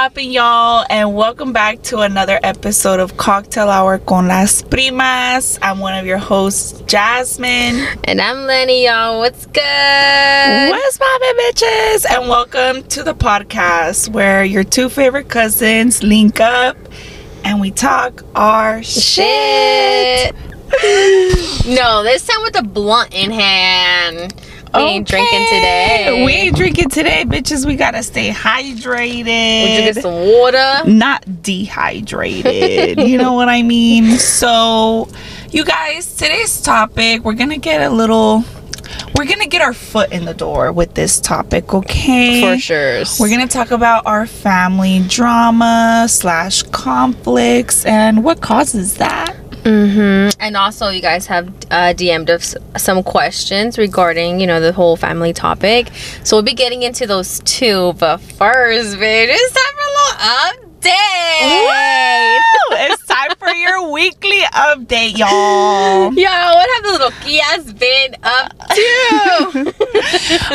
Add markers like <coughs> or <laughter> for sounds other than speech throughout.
What's poppin', y'all? And welcome back to another episode of Cocktell Hour con las Primas. I'm one of your hosts, Jasmine. And I'm Lenny, y'all. What's good? What's poppin', bitches? And welcome to the podcast where your two favorite cousins link up and we talk our shit. <gasps> no, this time with a blunt in hand. We ain't drinking today. We ain't drinking today, bitches. We gotta stay hydrated. We you get some water? Not dehydrated. you know what I mean? So, you guys, today's topic, we're gonna get a little we're gonna get our foot in the door with this topic, okay? For sure. We're gonna talk about our family drama slash conflicts and what causes that. Mm-hmm. And also, you guys have uh, DM'd us some questions regarding, you know, the whole family topic. So we'll be getting into those too. But first, bitch, it's time for a little update. it's time for your <laughs> weekly update, y'all. Yo, what have the little Kias been up to?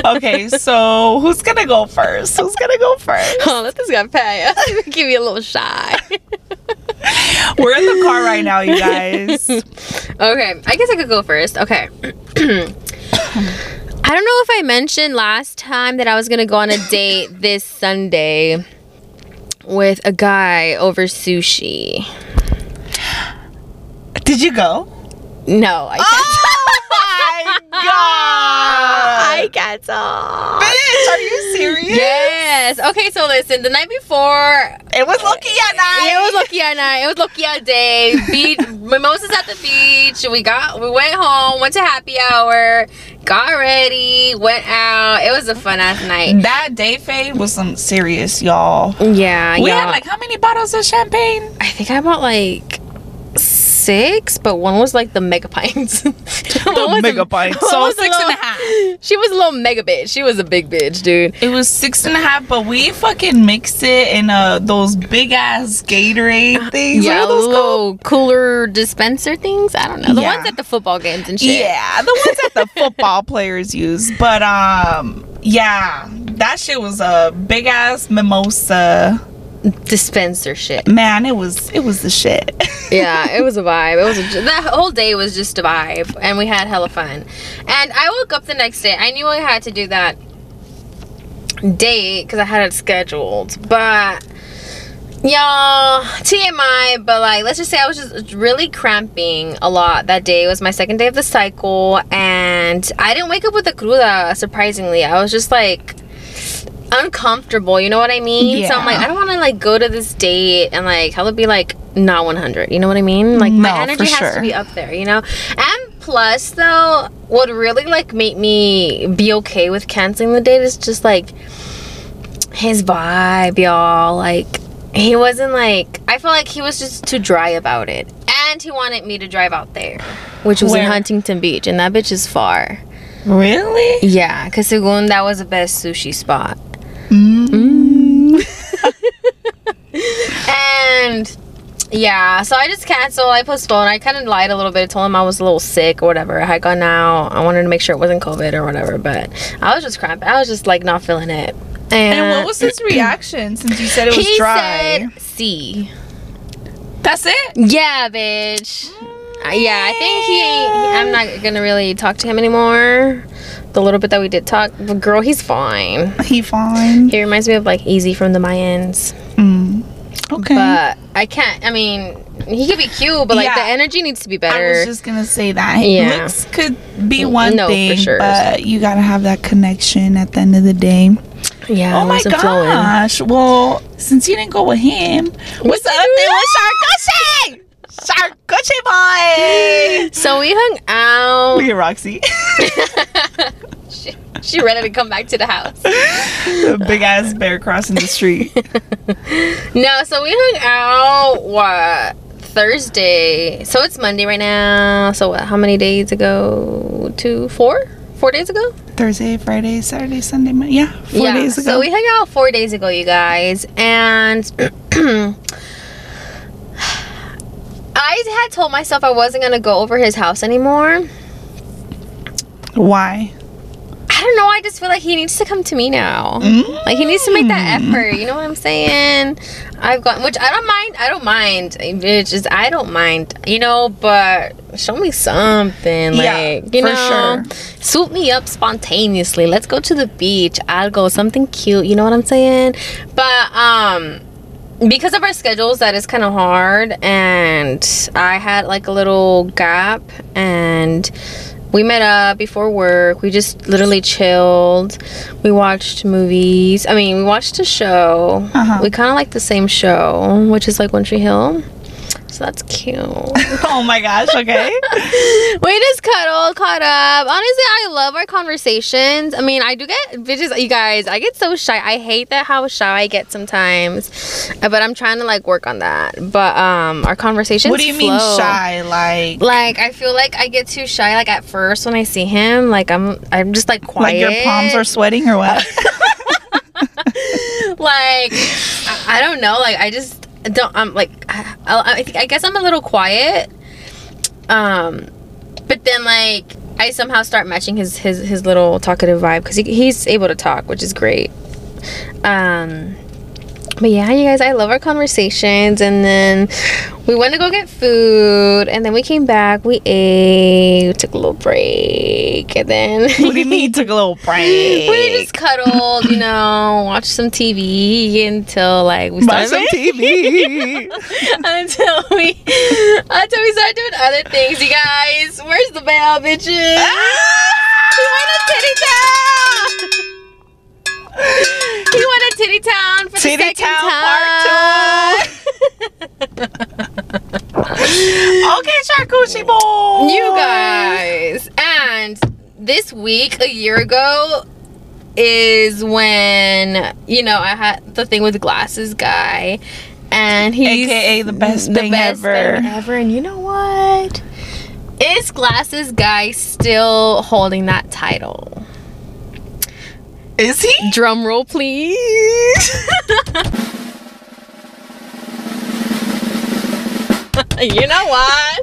<laughs> okay, so who's gonna go first? Who's gonna go <laughs> first? Oh, let this guy pay. Give me a little shy. <laughs> We're in the car right now, you guys. <laughs> okay, I guess I could go first. Okay. <clears throat> I don't know if I mentioned last time that I was gonna go on a date <laughs> this Sunday with a guy over sushi. Did you go? No, I can't. Oh my god! I canceled. Oh. Bitch, are you serious? Yes. Okay, so listen, the night before it was Lokia night. It was Lokia night. It was Lokia day. Beach <laughs> mimosas at the beach. We got we went home, went to happy hour, got ready, went out. It was a fun ass night. That day fade was some serious, y'all. Yeah, we had like how many bottles of champagne? I think I bought like six, but one was like the mega pints. <laughs> the mega pints. So six little, and a half. <laughs> She was a little mega bitch. She was a big bitch, dude. It was six and a half, but we fucking mixed it in uh those big ass Gatorade things. Yeah, those little called? cooler dispenser things. I don't know. The yeah. ones at the football games and shit. Yeah, the ones that the <laughs> football players use. But um yeah, that shit was a big ass mimosa dispenser shit. Man, it was it was the shit. <laughs> yeah, it was a vibe. It was a, that whole day was just a vibe, and we had hella fun. And I woke up the next day. I knew I had to do that date because I had it scheduled, but y'all TMI. But like, let's just say I was just really cramping a lot that day. It was my second day of the cycle, and I didn't wake up with a cruda. Surprisingly, I was just like uncomfortable you know what i mean yeah. so i'm like i don't want to like go to this date and like hell be like not 100 you know what i mean like no, my energy has sure. to be up there you know and plus though what really like made me be okay with canceling the date is just like his vibe y'all like he wasn't like i felt like he was just too dry about it and he wanted me to drive out there which was Where? in huntington beach and that bitch is far Really? Yeah, because según that was the best sushi spot. Mm. <laughs> and yeah, so I just canceled. I postponed. I kind of lied a little bit. I told him I was a little sick or whatever. I had gone out. I wanted to make sure it wasn't COVID or whatever, but I was just cramping. I was just like not feeling it. And, and what was his <clears throat> reaction since you said it was he dry? Said C. That's it? Yeah, bitch. Mm. Yeah, I think he. I'm not gonna really talk to him anymore the little bit that we did talk, but girl, he's fine. He fine. He reminds me of like EZ from the Mayans. Mm. Okay. But I can't. I mean, he could be cute, but like yeah. the energy needs to be better. I was just gonna say that. Yeah. Looks could be one no, thing, sure. but you gotta have that connection at the end of the day. Yeah. Oh my gosh. Flowing. Well, since you didn't go with him, what's, what's up there with Shark Charcuterie boy. <laughs> So we hung out. Look at Roxy. <laughs> she, she ready to come back to the house. <laughs> the big ass bear crossing the street. no, so we hung out what Thursday. So it's Monday right now. So what? How many days ago? Two, four, four days ago. Thursday, Friday, Saturday, Sunday. Monday. Yeah, four yeah, days ago. So we hung out four days ago, you guys, and. <clears throat> I had told myself I wasn't gonna go over his house anymore. Why? I don't know. I just feel like he needs to come to me now. Like he needs to make that Mm. effort. You know what I'm saying? I've got which I don't mind. I don't mind. It's just I don't mind. You know, but show me something. Yeah, Like you for know, swoop me up spontaneously. Let's go to the beach. I'll go something cute. You know what I'm saying? But um because of our schedules that is kind of hard and i had like a little gap and we met up before work. We just literally chilled. We watched movies. I mean we watched a show. Uh-huh. we kind of like the same show which is like one tree hill so that's cute <laughs> oh my gosh. Okay. <laughs> we just cuddled, caught up. Honestly, I love our conversations. I mean, I do get bitches. You guys, I get so shy. I hate that how shy I get sometimes, Uh, but I'm trying to like work on that. But um, our conversations. what do you mean shy? Like Like I feel like I get too shy. Like at first when I see him, like I'm I'm just like quiet. like your palms are sweating or what? <laughs> like I don't know like i just don't i'm like I, I, I guess i'm a little quiet. Um but then like i somehow start matching his his his little talkative vibe because he, he's able to talk which is great. Um but yeah you guys i love our conversations and then we went to go get food and then we came back we ate we took a little break and then <laughs> do took a little break? <laughs> we just cuddled, you know, <laughs> watched some TV until like we started some TV. until we until we started doing other things. You guys, where's the bell, bitches? Ah! he went to Titty Town. He went to Titty Town for Titty the second Town time. okay, charcuterie boy. you guys, and this week a year ago is when you know I had the thing with the glasses guy, and he's AKA the best thing ever. thing ever. And you know what? Is glasses guy still holding that title? Is he? Drum roll, please. <laughs> you know what?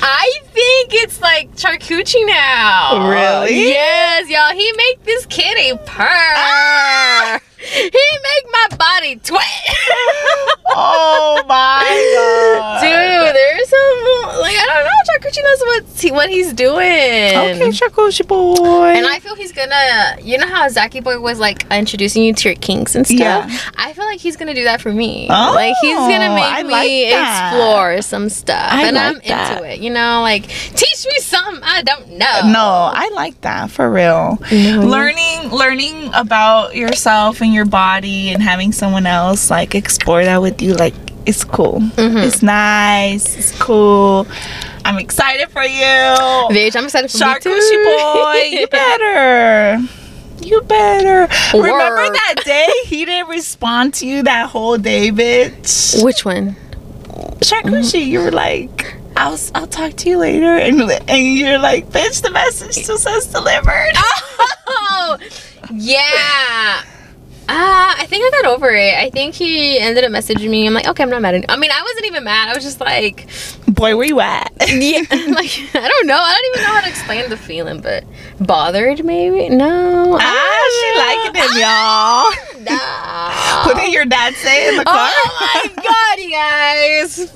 I think it's like charcuterie now. Really? Yes, y'all. He make this kitty purr. Ah! He make my body twit. <laughs> Oh my god. Dude, there's some like I don't know. Charcuterie knows what he, what he's doing. Okay, charcuterie boy. And I feel he's gonna, you know how Zaki Boy was like introducing you to your kinks and stuff. Yeah. I feel like he's gonna do that for me. Oh, like he's gonna make I me like explore some stuff, I and I'm like that. into it. You know, like teach me something I don't know. no, I like that for real. No. Learning, learning about yourself and your body, and having someone else like explore that with you, like it's cool. Mhm. It's nice. It's cool. I'm excited for you, Bitch, I'm excited for me too. charcuterie boy. You <laughs> better. You better. Remember that day he didn't respond to you that whole day, bitch. Which one? Charcuterie, you were like, I'll, I'll talk to you later. And, and you're like, bitch, the message still says delivered. <laughs> Oh, yeah. Uh, I think I got over it. I think he ended up messaging me. I'm like, okay, I'm not mad. At I mean, I wasn't even mad. I was just like, Boy, where you at? <laughs> yeah, <laughs> like I don't know. I don't even know how to explain the feeling, but bothered maybe. No. ah, she liking him, y'all. <laughs> No. What did your dad say in the car? Oh my god, you guys!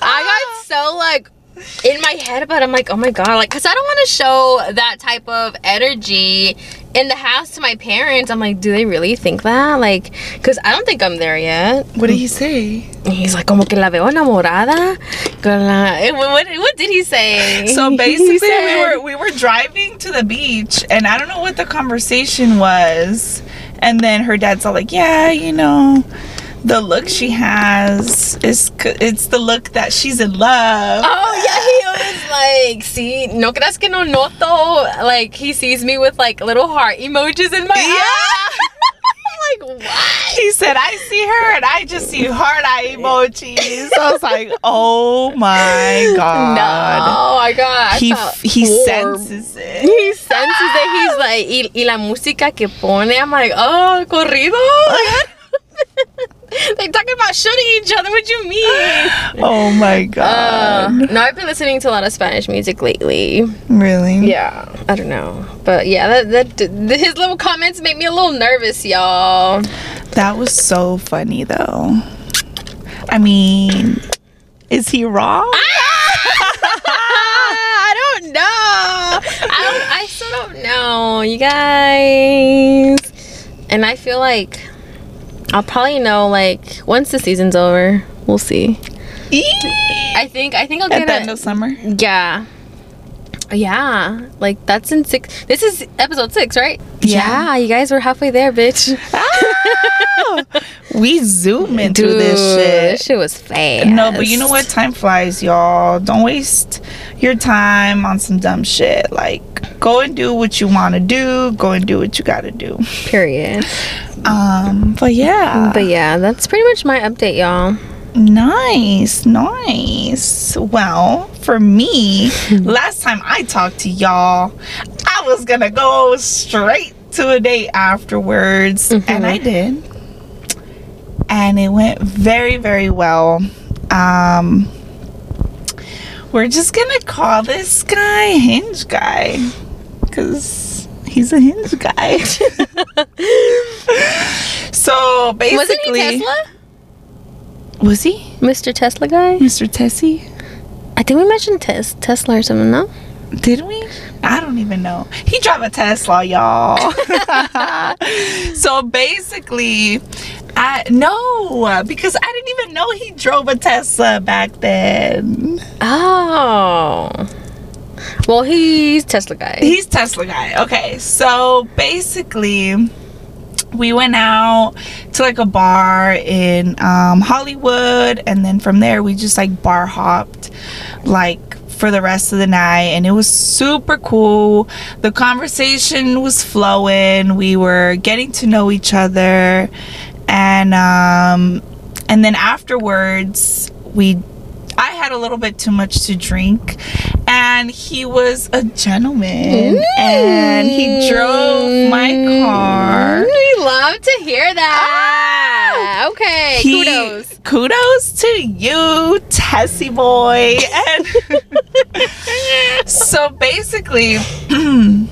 I got so like in my head about. it, I'm like, oh my god, like, cause I don't want to show that type of energy in the house to my parents. I'm like, do they really think that? Like, cause I don't think I'm there yet. What did he say? He's like, como que la veo enamorada. Eh, What, what, did he say? So <laughs> basically, we were we were driving to the beach, and I don't know what the conversation was. And then her dad's all like, "Yeah, you know, the look she has is it's the look that she's in love." Oh yeah, he was like, see, no creas que no noto. Like he sees me with like little heart emojis in my Yeah. eye. <laughs> Like, what? He said, I see her and I just see heart eye emojis. So I was like, oh my <laughs> god. No, I got. I he he warm. senses it. He senses it. He's like, y, y la música que pone. I'm like, oh, corrido. <laughs> <laughs> They're talking about shooting each other. What you mean? <gasps> Oh my Uh, god. no, I've been listening to a lot of Spanish music lately. really? Yeah. I don't know. But yeah, that, that his little comments make me a little nervous, y'all. That was so funny though. I mean, is he wrong? <laughs> I don't know. I don't I still don't know, you guys. And I feel like I'll probably know like once the season's over. We'll see. I think I think I'll get At get the end of summer. Yeah. Yeah. Like that's in six this is episode six, right? Yeah. you guys were halfway there, bitch. Ah! <laughs> We zooming through this shit. Shit was fast. No, but you know what? Time flies, y'all. Don't waste your time on some dumb shit. Like, go and do what you want to do. Go and do what you got to do. Period. Um, but yeah, But yeah, that's pretty much my update, y'all. nice, nice. Well, for me, <laughs> last time I talked to y'all, I was gonna go straight to a date afterwards, and I did, and it went very, very well. Um, we're just gonna call this guy Hinge Guy, cause he's a Hinge guy. <laughs> so basically, Wasn't he Tesla? Was he Mr. Tesla guy? Mr. Tessie? I think we mentioned tes- Tesla or something, no? Did we? I don't even know. He drive a Tesla, y'all. <laughs> so basically, I no, because I didn't even know he drove a Tesla back then. Oh. Well, he's Tesla guy. He's Tesla guy. Okay, so basically, we went out to like a bar in um, Hollywood, and then from there we just like bar hopped, like for the rest of the night, and it was super cool. The conversation was flowing. We were getting to know each other, and um, and then afterwards we I had a little bit too much to drink, and he was a gentleman, and he drove my car. We love to hear that. okay, He- kudos. Kudos to you, Tessie boy. <laughs> And so basically, <clears throat>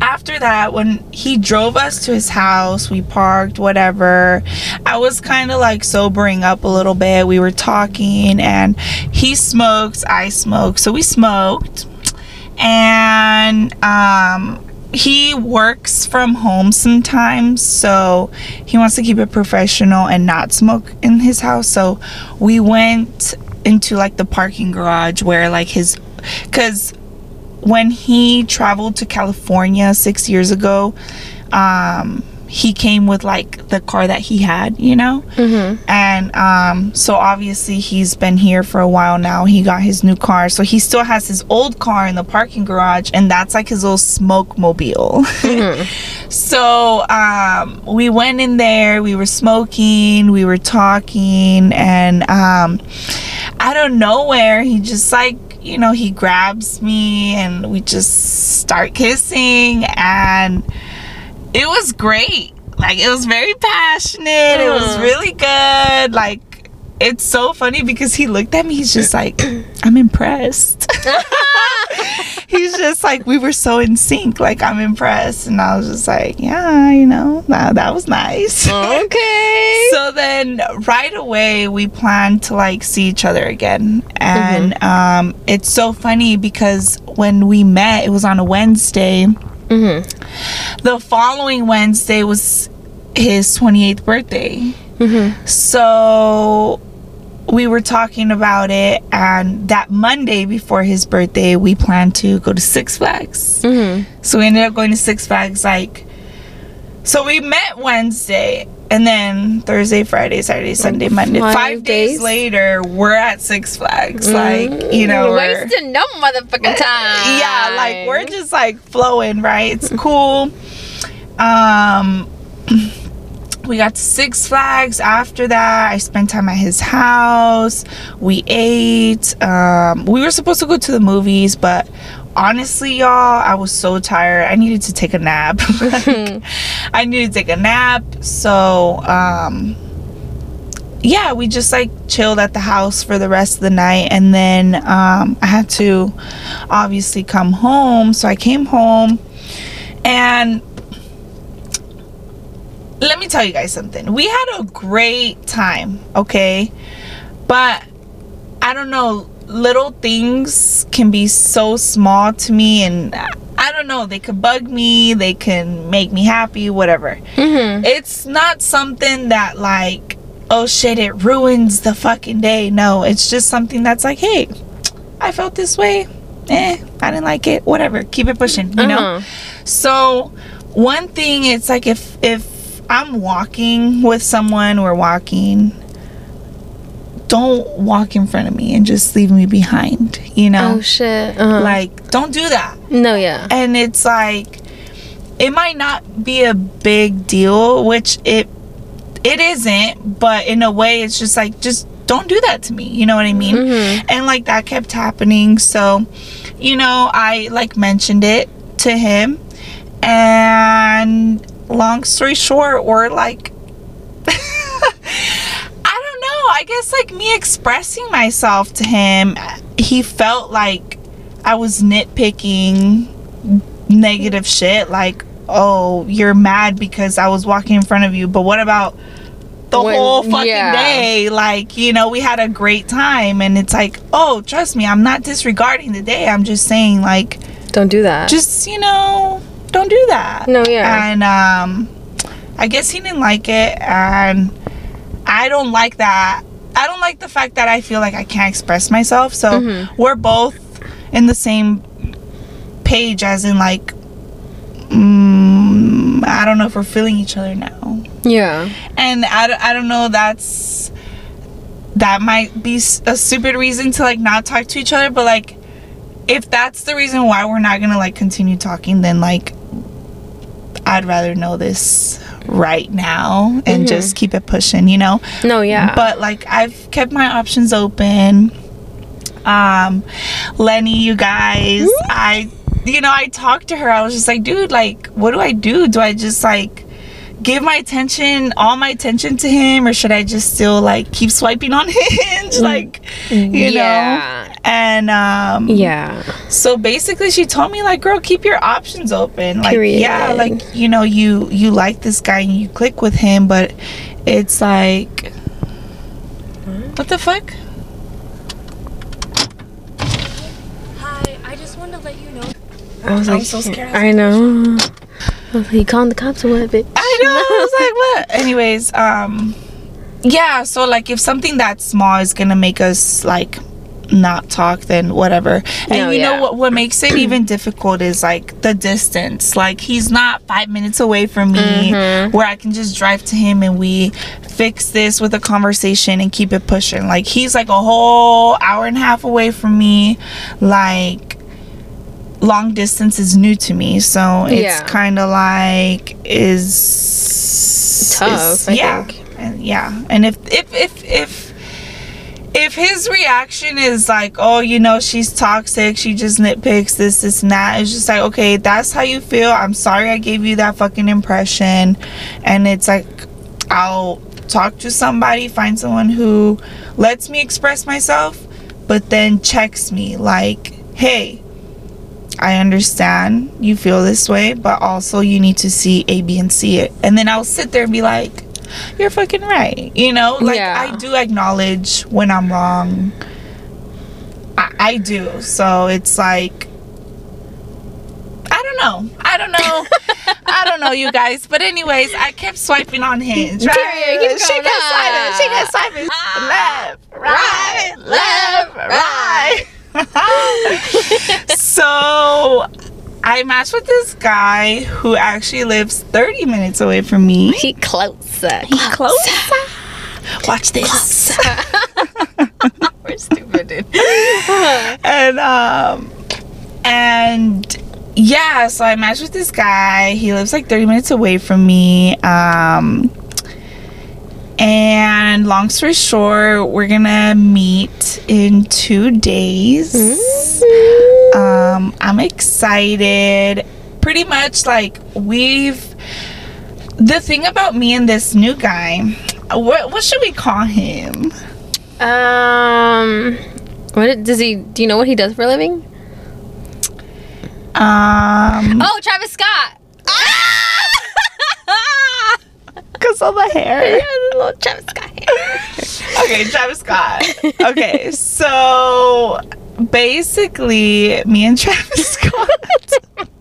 after that, when he drove us to his house, we parked, whatever. I was kind of like sobering up a little bit. We were talking, and he smokes, I smoke. So we smoked. And um, he works from home sometimes, so he wants to keep it professional and not smoke in his house. So we went into like the parking garage where like his because when he traveled to California six years ago, um, he came with like the car that he had, you know? Mm-hmm. And um, so obviously he's been here for a while now. He got his new car. So he still has his old car in the parking garage, and that's like his little smoke mobile. <laughs> so um, we went in there, we were smoking, we were talking, and um, out of nowhere, he just like, you know, he grabs me and we just start kissing, and it was great. Like it was very passionate. It was really good. Like it's so funny because he looked at me. He's just like, <clears throat> I'm impressed. <laughs> he's just like, we were so in sync. Like I'm impressed, and I was just like, yeah, you know, that that was nice. <laughs> okay. So then, right away, we planned to like see each other again, and um, it's so funny because when we met, it was on a Wednesday. Mm-hmm. The following Wednesday was his 28th birthday. Mm-hmm. So we were talking about it, and that Monday before his birthday, we planned to go to Six Flags. Mm-hmm. So we ended up going to Six Flags like so we met Wednesday and then Thursday, Friday, Saturday, Sunday, Monday. Five Five, days. days? later, we're at Six Flags. Like, you know, we're, wasting no motherfucking time. <laughs> yeah, like we're just like flowing, right? It's cool. Um <clears throat> we got to Six Flags after that. I spent time at his house. We ate. Um, we were supposed to go to the movies, but honestly, y'all, I was so tired. I needed to take a nap. <laughs> Like, <laughs> I needed to take a nap. So, um, yeah, we just like chilled at the house for the rest of the night. And then um, I had to obviously come home. So I came home and let me tell you guys something. We had a great time, okay? But I don't know, little things can be so small to me and I don't know, they could bug me, they can make me happy, whatever. Mm-hmm. It's not something that like, oh shit, it ruins the fucking day. No, it's just something that's like, hey, I felt this way. Eh, I didn't like it. Whatever. Keep it pushing, you know? Uh-huh. So one thing it's like if if I'm walking with someone, we're walking, don't walk in front of me and just leave me behind, you know? Oh shit. Uh-huh. Like, don't do that. no, yeah. And it's like it might not be a big deal, which it it isn't, but in a way it's just like just don't do that to me. You know what I mean? Mhm. And like that kept happening. So, you know, I like mentioned it to him and long story short, we're like I don't know. I guess like me expressing myself to him, he felt like I was nitpicking negative shit like, "Oh, you're mad because I was walking in front of you." But what about the When- whole fucking yeah. day? Like, you know, we had a great time and it's like, "Oh, trust me, I'm not disregarding the day. I'm just saying like Don't do that. just, you know, don't do that." no, yeah. and um i guess he didn't like it and i don't like that i don't like the fact that i feel like i can't express myself so Mhm. we're both in the same page as in like mm, i don't know if we're feeling each other now yeah. and I, I don't know that's that might be a stupid reason to like not talk to each other but like if that's the reason why we're not gonna like continue talking then like i'd rather know this right now and Mhm. just keep it pushing you know? No, yeah. but like i've kept my options open. Um lenny you guys i you know i talked to her. I was just like dude like what do i do? Do i just like give my attention all my attention to him or should i just still like keep swiping on <laughs> hinge? Like you Yeah. know and um yeah. so basically she told me like girl keep your options open like Period. yeah like you know you you like this guy and you click with him but it's like what the fuck Hi, I just wanted to let you know. I was I'm like, so scared. I know. he was like, you calling the cops or what, bitch? I know. I was like, what? Anyways, um, yeah. So like, if something that small is gonna make us like not talk, then whatever. And No, you yeah. know what? What makes it <clears throat> even difficult is like the distance. Like he's not five minutes away from me, Mhm. where I can just drive to him and we fix this with a conversation and keep it pushing. Like he's like a whole hour and a half away from me. Like long distance is new to me so it's Yeah. kind of like is Tough, is- I yeah think. and yeah and if if if if if his reaction is like oh you know she's toxic she just nitpicks this this and that it's just like okay that's how you feel i'm sorry i gave you that fucking impression and it's like i'll talk to somebody find someone who lets me express myself but then checks me like hey I understand you feel this way, but also you need to see A, B, and C it. And then I'll sit there and be like, you're fucking right. You know, like Yeah. I do acknowledge when I'm wrong. I, I do. So it's like, I don't know. I don't know. <laughs> I don't know, you guys. But anyways, I kept swiping on Hinge. Right? Keep she kept swiping. She kept swiping. Ah. left, right, left, right. <laughs> so I matched with this guy who actually lives 30 minutes away from me. He closer. He close. Watch this. <laughs> We're stupid, dude. <laughs> and um and yeah, so I matched with this guy. He lives like 30 minutes away from me. Um and long story short, we're gonna meet in two days. Um, I'm excited. Pretty much like we've the thing about me and this new guy what what should we call him? Um, what does he? Do you know what he does for a living? Um, Oh, Travis Scott. Because of the hair. <laughs> Yeah, the little Travis Scott hair. okay, Travis Scott. <laughs> Okay, so basically, me and Travis <laughs> Scott.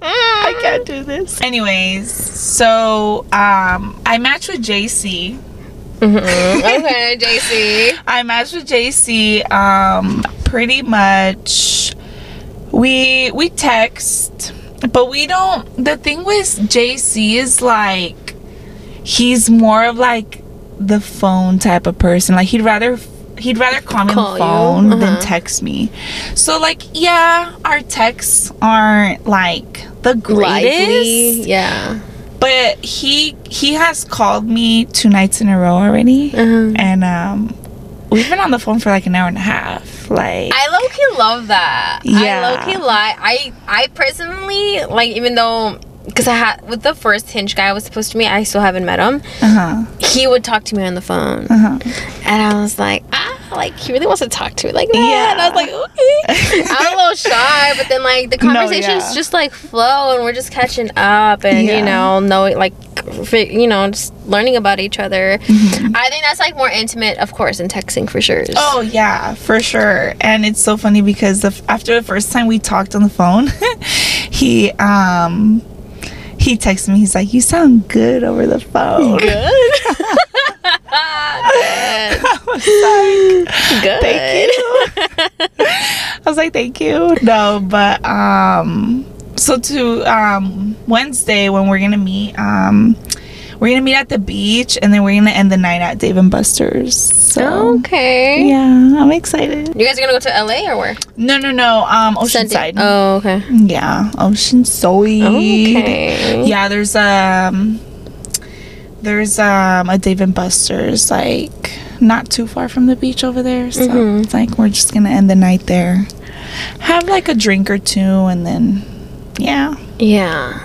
I can't do this. Anyways, so um, I matched with JC. okay, JC. I matched with JC. Um, pretty much, we we text, but we don't. The thing with JC is like, he's more of like the phone type of person. Like he'd rather he'd rather call me Call on the phone than Uh-huh. text me. So like, yeah, our texts aren't like the greatest. Yeah. But he he has called me two nights in a row already, Uh-huh. and um, we've been on the phone for like an hour and a half. Like, I low key love that. Yeah. I low key like. I I personally like even though because I had with the first Hinge guy I was supposed to meet, I still haven't met him. uh huh, He would talk to me on the phone, uh huh. and I was like, ah, like he really wants to talk to me like that. Yeah. And I was like, okay. <laughs> I'm a little shy, but then like the No, conversations yeah. just like flow, and we're just catching up, and Yeah. you know, knowing like. You know, just learning about each other. I think that's like more intimate, of course, than texting for sure. Oh yeah, for sure. And it's so funny because the, after the first time we talked on the phone, <laughs> he um he texted me. He's like, "You sound good over the phone." good. I was like, Good. Thank you. I was like, thank you. No, but um, so to um Wednesday when we're gonna meet, um, we're gonna meet at the beach and then we're gonna end the night at Dave and Buster's. So Okay. yeah, I'm excited. You guys are gonna go to LA or where? No, no, no. Um, Oceanside. Oh, okay. Yeah, Oceanside. Okay. Yeah, there's um, there's um a Dave and Buster's like not too far from the beach over there. So Mhm. it's like we're just gonna end the night there, have like a drink or two, and then yeah. Yeah.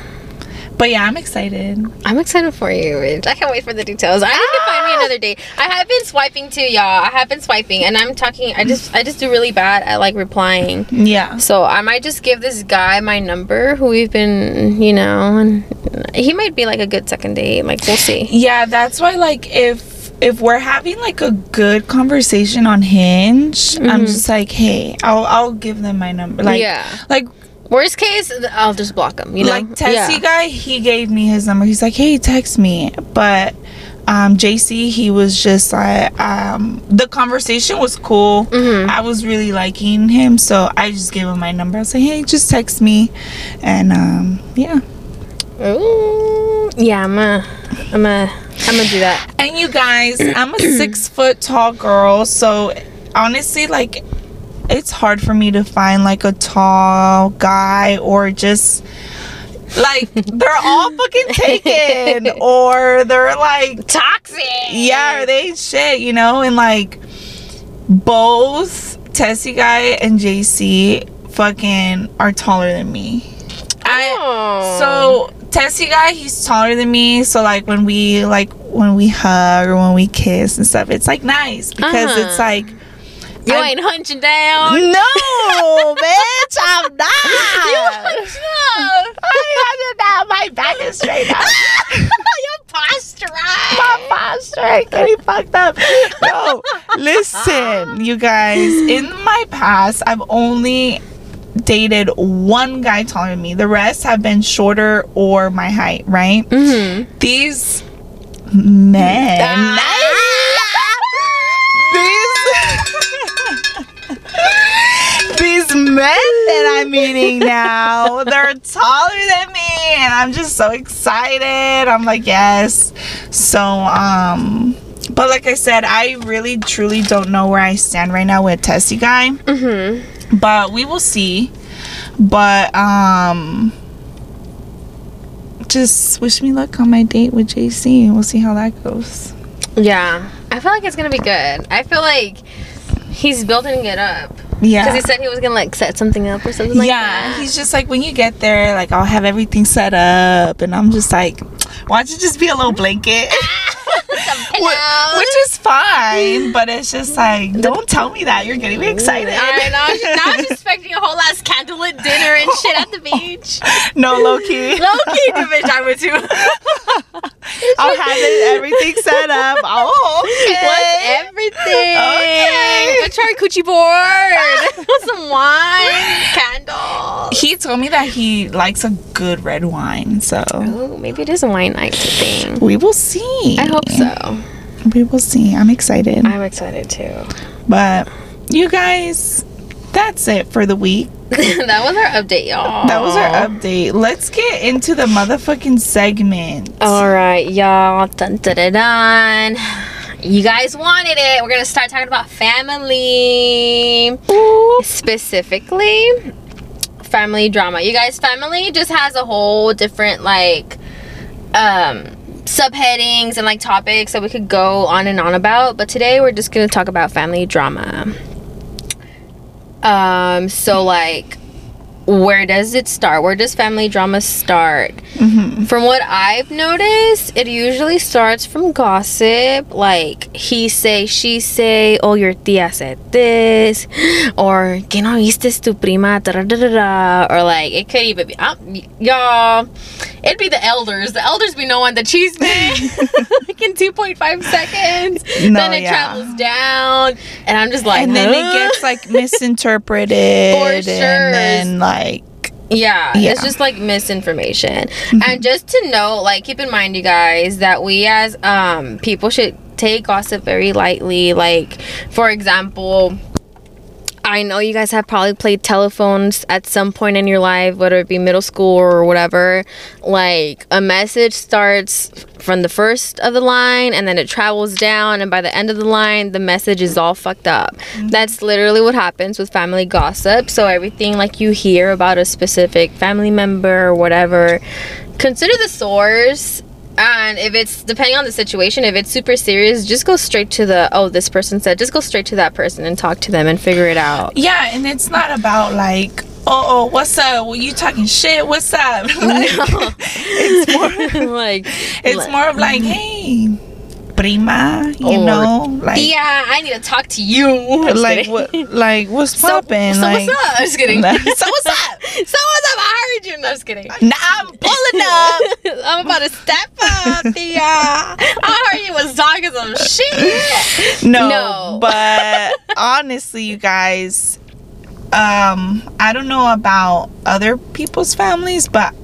But yeah, I'm excited. I'm excited for you. I can't wait for the details. I need to find me another date. I have been swiping too, y'all. I have been swiping, and I'm talking. I just, I just do really bad at like replying. Yeah. So I might just give this guy my number, who we've been, you know, and he might be like a good second date. Like we'll see. Yeah, that's why like if if we're having like a good conversation on Hinge, I'm Mhm. just like, hey, I'll I'll give them my number. Like yeah. like Worst case, I'll just block him. You know. like Tessie yeah. guy, he gave me his number. He's like, hey, text me. But um JC, he was just like um the conversation was cool. Mhm. I was really liking him, so I just gave him my number. I was like, hey, just text me. And um yeah. Ooh. Yeah, I'm gonna, I'm gonna, I'm gonna do that. And you guys, I'm a six foot tall girl, so honestly, like, it's hard for me to find like a tall guy or just like they're all fucking <laughs> taken or they're like Toxic. yeah, or they shit, you know, and like both Tessie guy and JC fucking are taller than me. I Oh. so Tessie guy, he's taller than me. So like when we like when we hug or when we kiss and stuff, it's like nice because Uh-huh. it's like you I'm- ain't hunching down. no, <laughs> bitch, I'm not. You hunched up. I down. My back is straight up. <laughs> Your posture. My posture getting fucked up. No, listen, you guys. In my past, I've only dated one guy taller than me. The rest have been shorter or my height. Right? Mm-hmm. these men Ah. These men that i'm meeting now. They're taller than me and i'm just so excited. I'm like yes. So um but like i said i really truly don't know where i stand right now with tessie guy. Mm-hmm. but we will see. But um just wish me luck on my date with jc we'll see how that goes. Yeah, I feel like it's gonna be good. I feel like he's building it up yeah because he said he was gonna like set something up or something like that. yeah he's just like when you get there like i'll have everything set up and i'm just like why don't you just be a little blanket <laughs> <laughs> which is fine, but it's just like, don't tell me that. You're getting me excited. I know. She's, now she's <laughs> expecting a whole ass candlelit dinner and shit at the beach. No, low key. Low key, the bitch I went to. I'll have it, everything set up. Oh, okay. What's everything? Okay. A charcuterie board. Some wine, candles. He told me that he likes a good red wine, so Ooh, maybe it is a wine night thing. we will see. I hope so. We will see. I'm excited. I'm excited too. But you guys, that's it for the week. <laughs> that was our update, y'all. That was our update. Let's get into the motherfucking segment. All right, y'all. Dun, dun, dun, dun. You guys wanted it. We're gonna start talking about family, specifically family drama. You guys, family just has a whole different like um subheadings and like topics that we could go on and on about. But today we're just gonna talk about family drama. Um, so like where does it start? Where does family drama start? From what I've noticed, it usually starts from gossip, like he say, she say, oh your tía said this, or que no viste tu prima, da, da, da, da, da," or like it could even be, uh, y'all, it'd be the elders. The elders be knowing the cheese man like in 2.5 seconds. No, then it yeah. travels down, and I'm just like, and then it gets like <laughs> misinterpreted. For sure. And then like Yeah, Yeah. it's just like misinformation. And just to know, like keep in mind you guys that we as um people should take gossip very lightly. Like for example, I know you guys have probably played telephones at some point in your life, whether it be middle school or whatever. Like a message starts from the first of the line and then it travels down, and by the end of the line, the message is all fucked up. Mm-hmm. That's literally what happens with family gossip. So, everything like you hear about a specific family member or whatever, consider the source and if it's depending on the situation if it's super serious just go straight to the oh this person said just go straight to that person and talk to them and figure it out Yeah, and it's not about like, oh, oh what's up? Well, you talking shit? What's up? <laughs> Like, <laughs> it's more, <laughs> like it's like, more of like, mm-hmm. hey, prima, you Or, know, like, yeah i need to talk to you I'm like what, like what's so, poppin'? so like, what's up i'm just kidding so <laughs> so what's up? what's up i heard you no, i'm just kidding Now I'm pulling up. <laughs> I'm about to step up, Thea. I heard you was talking some shit. No, No. but honestly, you guys, um, I don't know about other people's families, but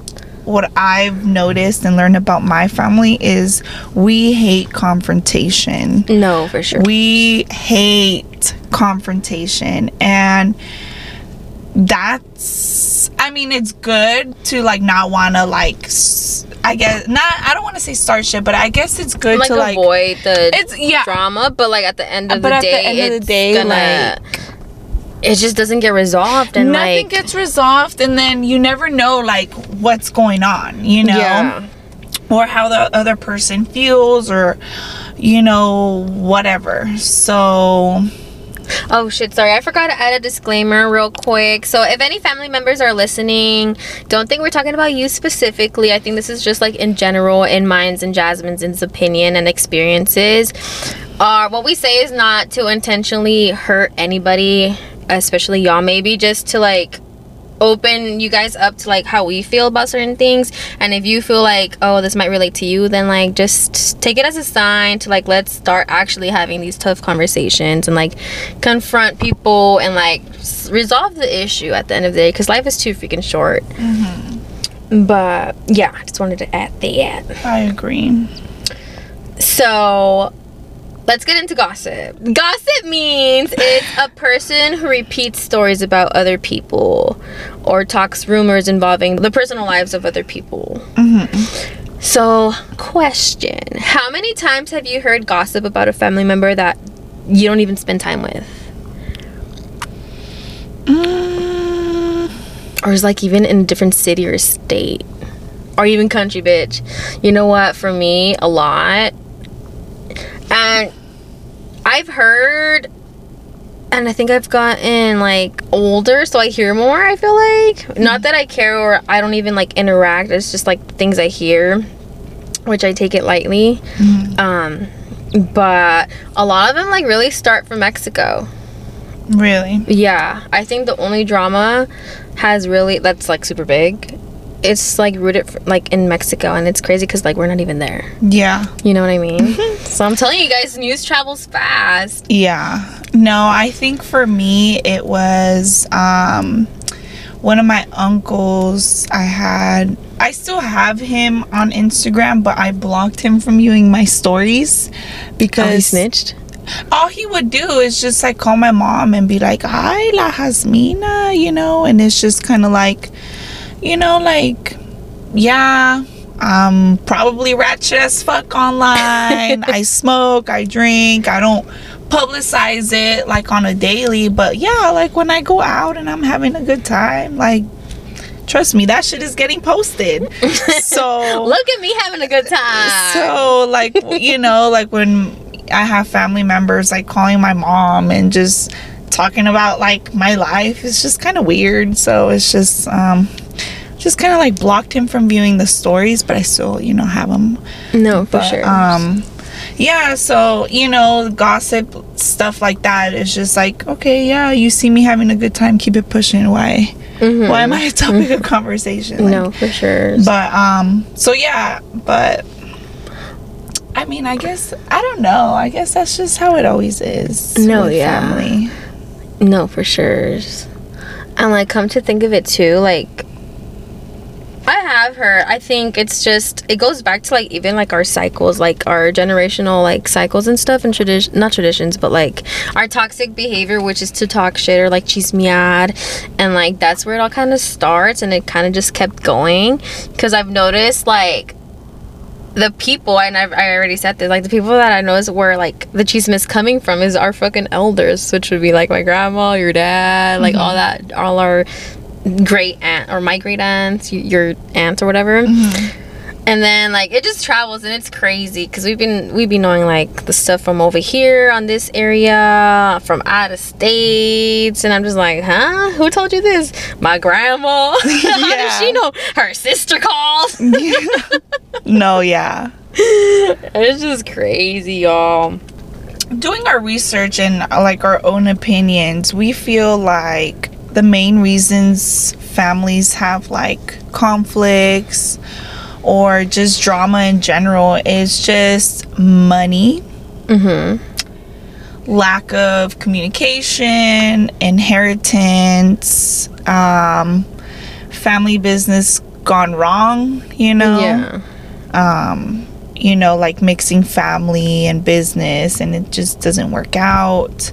what I've noticed and learned about my family is we hate confrontation. No, for sure. We hate confrontation and that's I mean it's good to like not want to like s- I guess not I don't want to say start shit but I guess it's good like to like avoid the it's yeah drama, but like at the end of But the at the day, end of the day, gonna. It just doesn't get resolved, and nothing like gets resolved and then you never know like what's going on you know yeah, or how the other person feels or you know whatever so Oh shit, sorry. I forgot to add a disclaimer real quick. So if any family members are listening, don't think we're talking about you specifically. I think this is just like in general in mine's and Jasmine's opinion and experiences. Uh what we say is not to intentionally hurt anybody, especially y'all maybe just to like open you guys up to like how we feel about certain things. And if you feel like oh this might relate to you then like just take it as a sign to like let's start actually having these tough conversations and like confront people and like s- resolve the issue at the end of the day because life is too freaking short. Mm-hmm. But yeah i just wanted to add that. I agree. So let's get into gossip. Gossip means it's a person who repeats stories about other people or talks rumors involving the personal lives of other people. So, question How many times have you heard gossip about a family member that you don't even spend time with? Mm, Or is like even in a different city or state? Or even country, bitch. You know what? For me, a lot. And I've heard and I think I've gotten like older, so I hear more, I feel like. Not that I care or I don't even like interact, it's just like things I hear, which I take it lightly. Um but a lot of them like really start from Mexico. Really? Yeah, I think the only drama has really that's like super big. It's like rooted f- like in Mexico, and it's crazy because like we're not even there. Yeah. You know what I mean? <laughs> so I'm telling you guys, news travels fast. Yeah. No, I think for me it was um one of my uncles I had I still have him on Instagram, but I blocked him from viewing my stories Oh, he snitched. all he would do is just like call my mom and be like, "Hi, La Jasmina," you know, and it's just kind of like, you know, like, yeah, I'm probably ratchet as fuck online. <laughs> I smoke, I drink, I don't publicize it like on a daily, but yeah, like when I go out and I'm having a good time, like. Trust me, that shit is getting posted. <laughs> So Look at me having a good time. so like you know like when i have family members like calling my mom and just talking about like my life it's just kind of weird so it's just um just kind of like blocked him from viewing the stories but i still you know have them. no, for but sure. um yeah so you know gossip stuff like that is just like okay yeah you see me having a good time keep it pushing why Mhm. why am i a topic of conversation Like, no, for sure. but um so yeah but i mean i guess i don't know i guess that's just how it always is No, with yeah. family No, for sure. And like, come to think of it too, like, I have her. I think it's just it goes back to like even like our cycles, like our generational like cycles and stuff, and tradition not traditions, but like our toxic behavior, which is to talk shit or like chismear, and like that's where it all kind of starts, and it kind of just kept going. Because I've noticed like the people and I've, I already said this like the people that I noticed where like the chismes coming from is our fucking elders which would be like my grandma your dad like all mm-hmm. that all our great aunt or my great aunts your aunt or whatever. Mm-hmm. And then like it just travels and it's crazy because we've been we've been knowing like the stuff from over here on this area from out of states. And i'm just like huh? Who told you this? My grandma. <laughs> How does she know? Her sister called. <laughs> No yeah. <laughs> It's just crazy y'all. Doing our research and like our own opinions we feel like the main reasons families have like conflicts or just drama in general is just money mm-hmm lack of communication, inheritance, um, family business gone wrong, you know? yeah Um, you know, like mixing family and business and it just doesn't work out.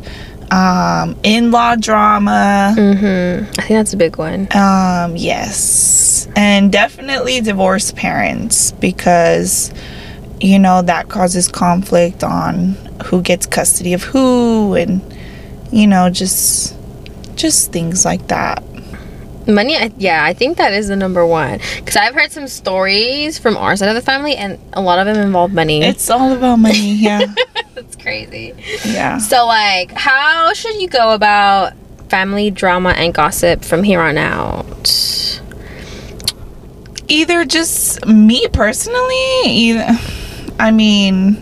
Um, in law drama. mm-hmm i think that's a big one Um, yes. And definitely divorced parents because, you know, that causes conflict on who gets custody of who and, you know, just just things like that. Money I, yeah i think that is the number one because i've heard some stories from our side of the family and a lot of them involve money It's all about money, yeah. <laughs> that's crazy yeah. so like how should you go about family drama and gossip from here on out Either just me personally, either I mean,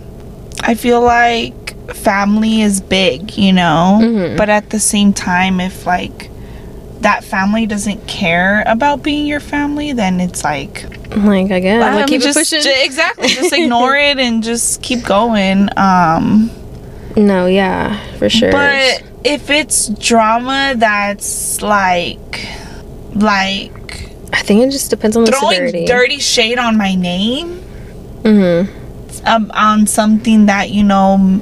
I feel like family is big, you know? Mhm. But at the same time if like that family doesn't care about being your family, then it's like like again like um, keep just, pushing. exactly just <laughs> ignore it and just keep going. Um. No yeah for sure. But if it's drama that's like like i think it just depends on the throwing severity. dirty shade on my name mm-hmm. um, on something that you know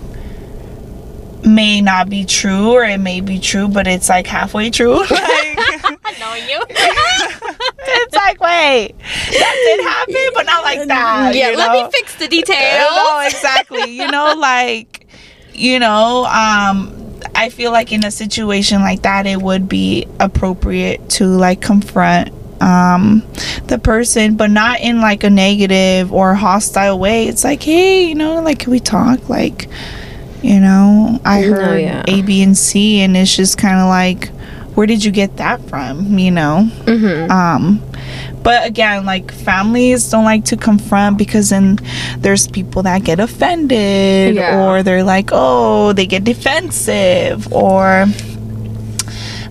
may not be true or it may be true but it's like halfway true. <laughs> Like <laughs> i know you. <laughs> It's like wait that did happen but not like that yeah let know? me fix the details. No exactly you know like you know um i feel like in a situation like that it would be appropriate to like confront um the person but not in like a negative or hostile way. It's like hey you know like can we talk? Like you know i No, heard yeah. a b and c and it's just kind of like where did you get that from you know Mm-hmm. um but again like families don't like to confront because then there's people that get offended Yeah. or they're like oh they get defensive or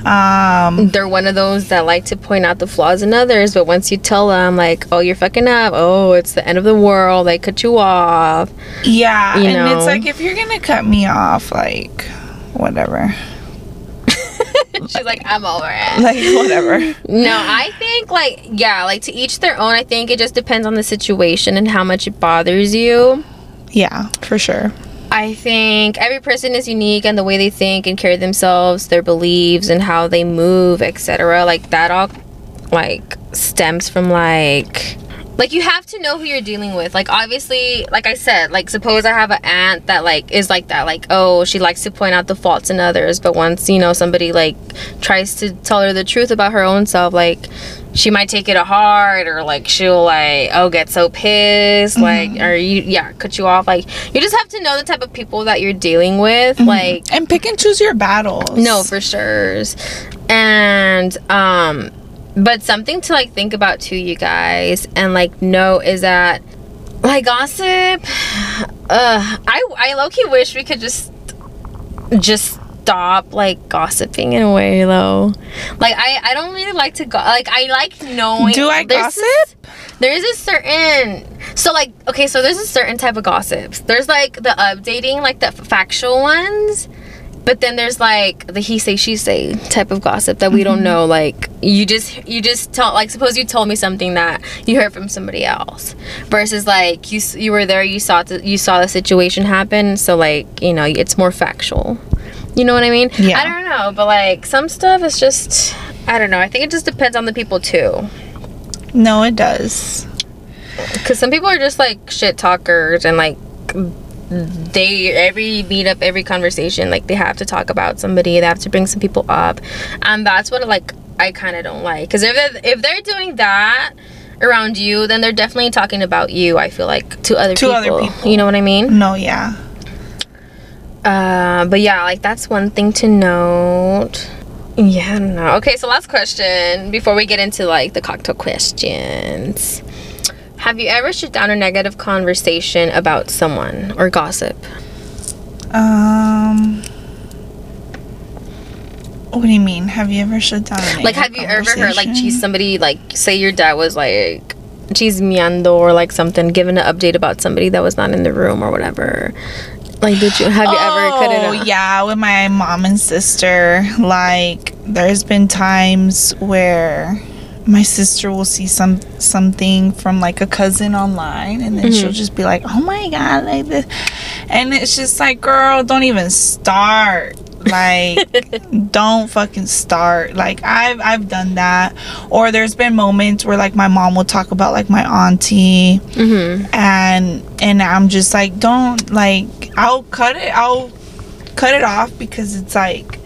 um They're one of those that like to point out the flaws in others, but once you tell them like, "Oh, you're fucking up. Oh, it's the end of the world," they cut you off. yeah You and know. it's like if you're gonna cut me off like whatever <laughs> She's like, "I'm over it." <laughs> like whatever No, I think like yeah, like to each their own. I think it just depends on the situation and how much it bothers you. yeah for sure I think every person is unique and the way they think and carry themselves, their beliefs and how they move, etc. Like that all like stems from like like you have to know who you're dealing with. Like obviously, like I said, like suppose I have an aunt that like is like that. Like oh, she likes to point out the faults in others, but once you know somebody like tries to tell her the truth about her own self, like she might take it to heart or like she'll like oh get so pissed. Like or you yeah cut you off. Like you just have to know the type of people that you're dealing with like and pick and choose your battles. No for sure. And um but something to like think about too you guys and like know is that like gossip <sighs> uh i i low-key wish we could just just stop like gossiping in a way though. Like i i don't really like to go like i like knowing Do I there's gossip? this- there's a certain so like okay so there's a certain type of gossips. There's like the updating like the factual ones but then there's like the he say she say type of gossip that we don't mm-hmm. know like you just you just tell like suppose you told me something that you heard from somebody else versus like you you were there you saw the, you saw the situation happen so like you know it's more factual. You know what i mean? Yeah. i don't know but like some stuff is just i don't know i think it just depends on the people too. No it does. Because some people are just like shit talkers and like they every meetup every conversation like they have to talk about somebody they have to bring some people up. And that's what like i kind of don't like. Because if they're, if they're doing that around you then they're definitely talking about you i feel like to other To people. other people. you know what i mean? No yeah. Uh but yeah like that's one thing to note. Yeah i don't know. Okay so last question before we get into like the cocktail questions have you ever shut down a negative conversation about someone or gossip? Um what do you mean? Have you ever shut down a like have you ever heard like geez somebody like say your dad was like chismeando or like something giving an update about somebody that was not in the room or whatever? Like did you have you ever cut it Oh yeah, with my mom and sister. Like there's been times where my sister will see some something from like a cousin online and then Mm-hmm. she'll just be like, "Oh my god, like this." And it's just like, "Girl, don't even start." Like <laughs> don't fucking start. Like I've I've done that. Or there's been moments where like my mom will talk about like my auntie Mm-hmm. and and I'm just like don't like I'll cut it I'll cut it off because it's like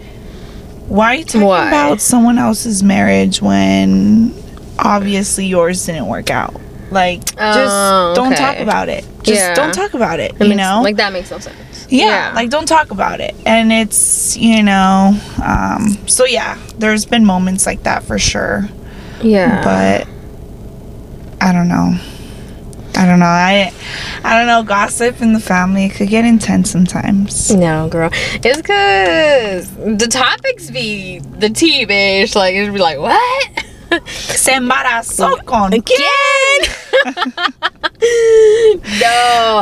why are you talking Why? about someone else's marriage when obviously yours didn't work out? Like just Oh, don't talk about it. Just Yeah. don't talk about it That you makes- know? like that makes no sense. Yeah, like don't talk about it. And it's you know um so yeah there's been moments like that for sure. Yeah. But I don't know. I don't know. I I don't know. Gossip in the family could get intense sometimes. No, girl. It's cause the topics be the tea, bitch. Like it'd be like, what? <laughs> Se embarazó con <laughs> no,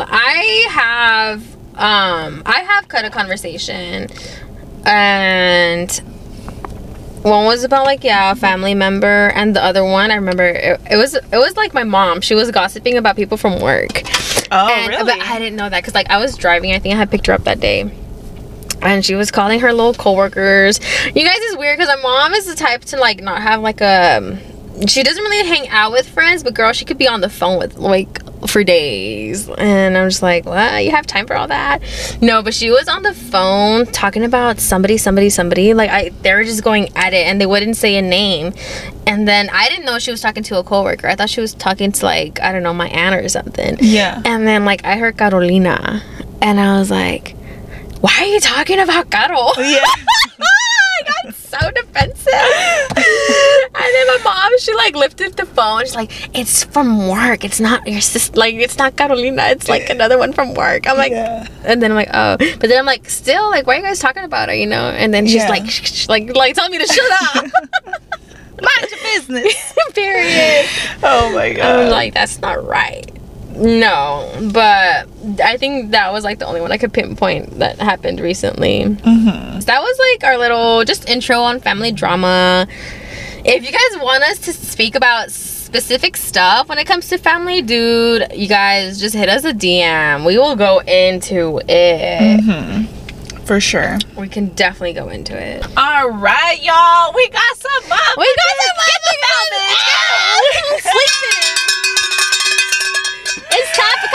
I have um I have cut a conversation and one was about like yeah a family member and the other one I remember it, it was it was like my mom she was gossiping about people from work Oh, and, really? But I didn't know that because like I was driving. I think I had picked her up that day. And she was calling her little coworkers. You guys is weird because my mom is the type to like not have like a. She doesn't really hang out with friends, but girl, she could be on the phone with like for days. And I'm just like, what? You have time for all that? No, but she was on the phone talking about somebody, somebody, somebody. Like I, they were just going at it, and they wouldn't say a name. And then I didn't know she was talking to a coworker. I thought she was talking to like I don't know my aunt or something. yeah. And then like I heard Carolina, and I was like, "Why are you talking about Carol?" Yeah. <laughs> So defensive. <laughs> and then my mom, she like lifted the phone. She's like, "It's from work. It's not your sister. Like, it's not Carolina. It's like another one from work." I'm like, Yeah. and then I'm like, "Oh," but then I'm like, "Still, like, why are you guys talking about her?" You know? And then she's Yeah. like, shh, shh, like, like, telling me to shut up. <laughs> Mind your business. <laughs> Period. oh my god. I was like, that's not right. No, but I think that was like the only one I could pinpoint that happened recently. Mhm. That was like our little just intro on family drama. If you guys want us to speak about specific stuff when it comes to family, dude, you guys just hit us a DM. We will go into it. Mhm. For sure. We can definitely go into it. All right, y'all. We got some motherfuckers. We got some Get the motherfuckers. motherfuckers. It's time for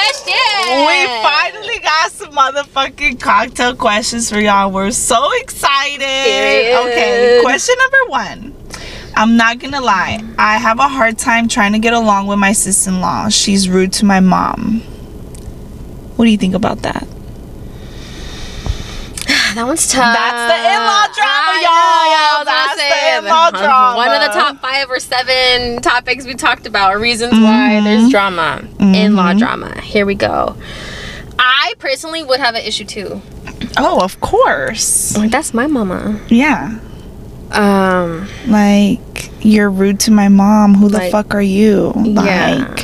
questions. We finally got some motherfucking cocktail questions for y'all. We're so excited. Okay, question number one. I'm not gonna lie, I have a hard time trying to get along with my sister in law. She's rude to my mom. What do you think about that? That one's tough. That's the in-law drama, y'all. yeah, That's the in-law drama. One of the top five or seven topics we talked about, reasons why there's drama, in-law drama. Here we go. I personally would have an issue too. Oh, of course. Like that's my mama. Yeah. Um, Like, you're rude to my mom. Who the Like, fuck are you? yeah.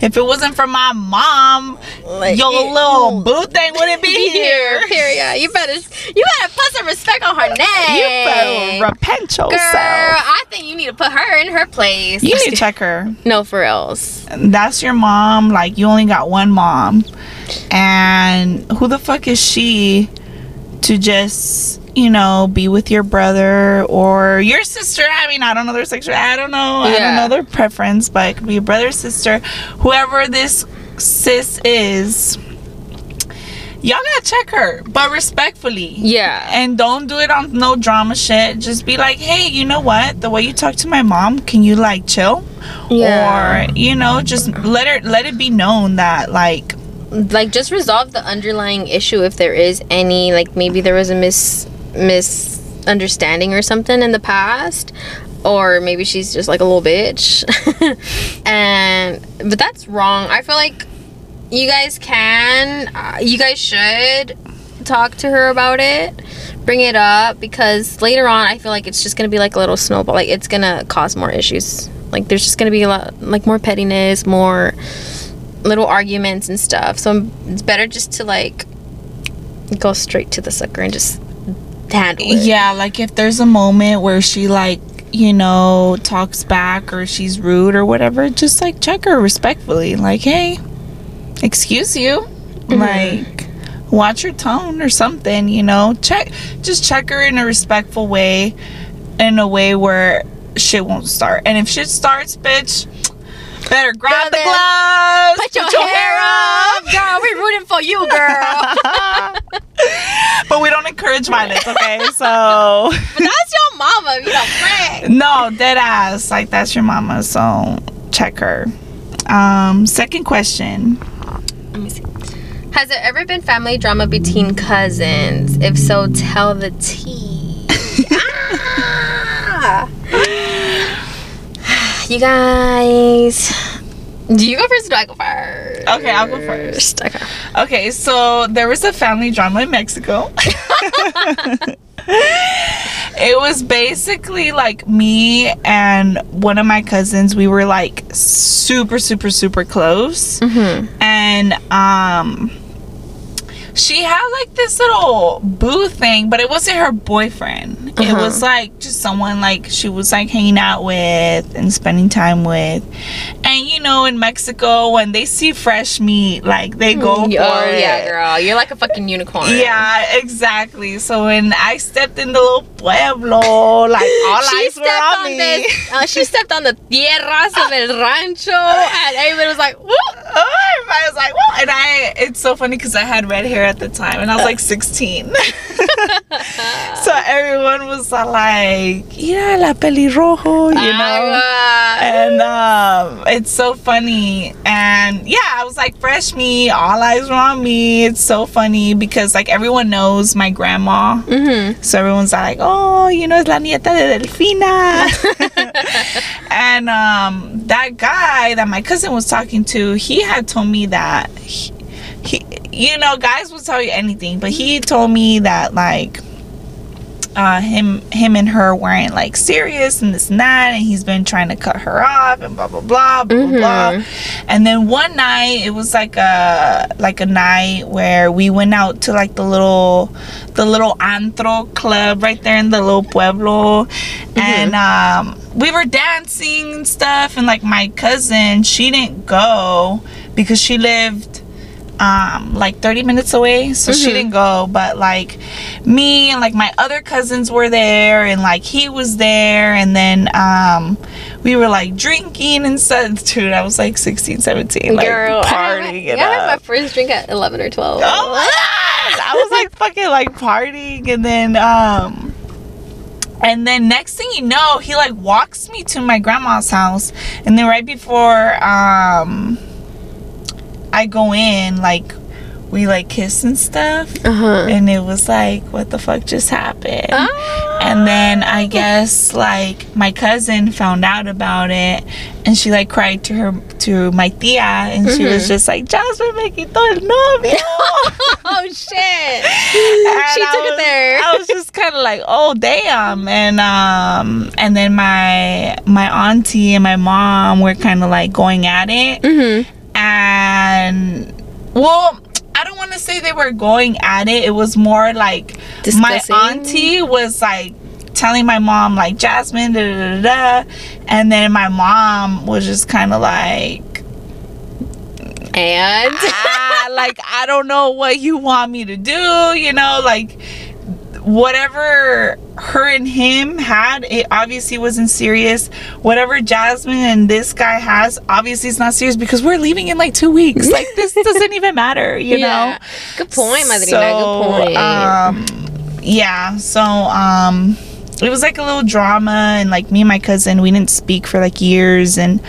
If it wasn't for my mom, like your it- little boo thing wouldn't be <laughs> here. Period. You better, you better put some respect on her name. You better repent yourself. Girl, I think you need to put her in her place. You need to <laughs> check her. No, for reals. That's your mom. Like, you only got one mom. And who the fuck is she to just, you know, be with your brother or your sister? I mean, I don't know their sexual. I don't know. I don't know their preference, but it could be a brother, sister, whoever this sis is. Y'all gotta check her, but respectfully. Yeah. And don't do it on no drama shit. Just be like, hey, you know what? The way you talk to my mom, can you like chill? Yeah. Or you know, just let her let it be known that like like just resolve the underlying issue if there is any like maybe there was a mis misunderstanding or something in the past or maybe she's just like a little bitch. <laughs> And but that's wrong. I feel like you guys can uh, you guys should talk to her about it bring it up because later on i feel like it's just gonna be like a little snowball. Like it's gonna cause more issues. Like there's just gonna be a lot like more pettiness more little arguments and stuff. So it's better just to like go straight to the sucker and just handle it. yeah, like if there's a moment where she like you know talks back or she's rude or whatever, just like check her respectfully. Like, hey, excuse you, mm-hmm. like watch your tone or something. You know, check just check her in a respectful way, in a way where shit won't start. And if shit starts, bitch. Better grab the gloves. Put your, hair up, girl. We're rooting for you, <laughs> girl. but we don't encourage violence, okay? So but that's your mama, you know, friend. no, dead ass. Like that's your mama, so check her. Um, second question. Let me see. Has there ever been family drama between cousins? If so, tell the tea. <laughs> ah! You guys. Do you go first or do I go first? Okay, I'll go first. Okay. Okay, so there was a family drama in Mexico. <laughs> it was basically like me and one of my cousins. We were like super, super, super close. Mm-hmm. and um she had like this little boo thing but it wasn't her boyfriend it Uh-huh. was like just someone like she was like hanging out with and spending time with and you know in mexico when they see fresh meat like they go oh for yeah, it. girl. You're like a fucking unicorn. yeah exactly so when i stepped in the little pueblo like <laughs> all she eyes stepped were on, on me this. Uh, she <laughs> stepped on the tierras of el rancho, and everybody was like, "Whoop!" oh I was like, well, and I, it's so funny because I had red hair at the time and I was like <laughs> 16. so everyone was like, yeah, la pelirrojo, you know? Ah, and um, it's so funny. And yeah, I was like, fresh me, all eyes were on me. It's so funny because like everyone knows my grandma. mm-hmm. So everyone's like, oh, you know, es la nieta de Delfina. <laughs> and um, that guy that my cousin was talking to, he had told me that he, he you know, guys will tell you anything, but he told me that like uh, him him and her weren't like serious and this and that and he's been trying to cut her off and blah blah blah blah blah blah. And then one night it was like a like a night where we went out to like the little the little antro club right there in the little pueblo. And um we were dancing and stuff and like my cousin she didn't go because she lived um like 30 minutes away so she Mhm. didn't go but like me and like my other cousins were there and like he was there and then um we were like drinking and stuff dude i was like 16 17 like Girl, I had, partying yeah, it I had my first drink at 11 or 12. oh my i was like fucking like partying and then um and then next thing you know he like walks me to my grandma's house and then right before um i go in like we like kiss and stuff Uh-huh. and it was like what the fuck just happened Ah. and then i guess like my cousin found out about it and she like cried to her to my tia and she was Mhm. just like jasmine me quitó el novio <laughs> oh shit. She I took it there. I was just kind of like, oh damn, and um, and then my my auntie and my mom were kind of like going at it, Mm-hmm. And well, I don't want to say they were going at it. It was more like Discussing? my auntie was like telling my mom like Jasmine, da da da, da and then my mom was just kind of like. And ah, like I don't know what you want me to do, you know, like whatever her and him had, it obviously wasn't serious. Whatever Jasmine and this guy has, obviously it's not serious because we're leaving in like two weeks. Like <laughs> this doesn't even matter, you Yeah. know. Good point, Madrina. So, Good point. Um, yeah. So um, it was like a little drama, and like me and my cousin, we didn't speak for like years, and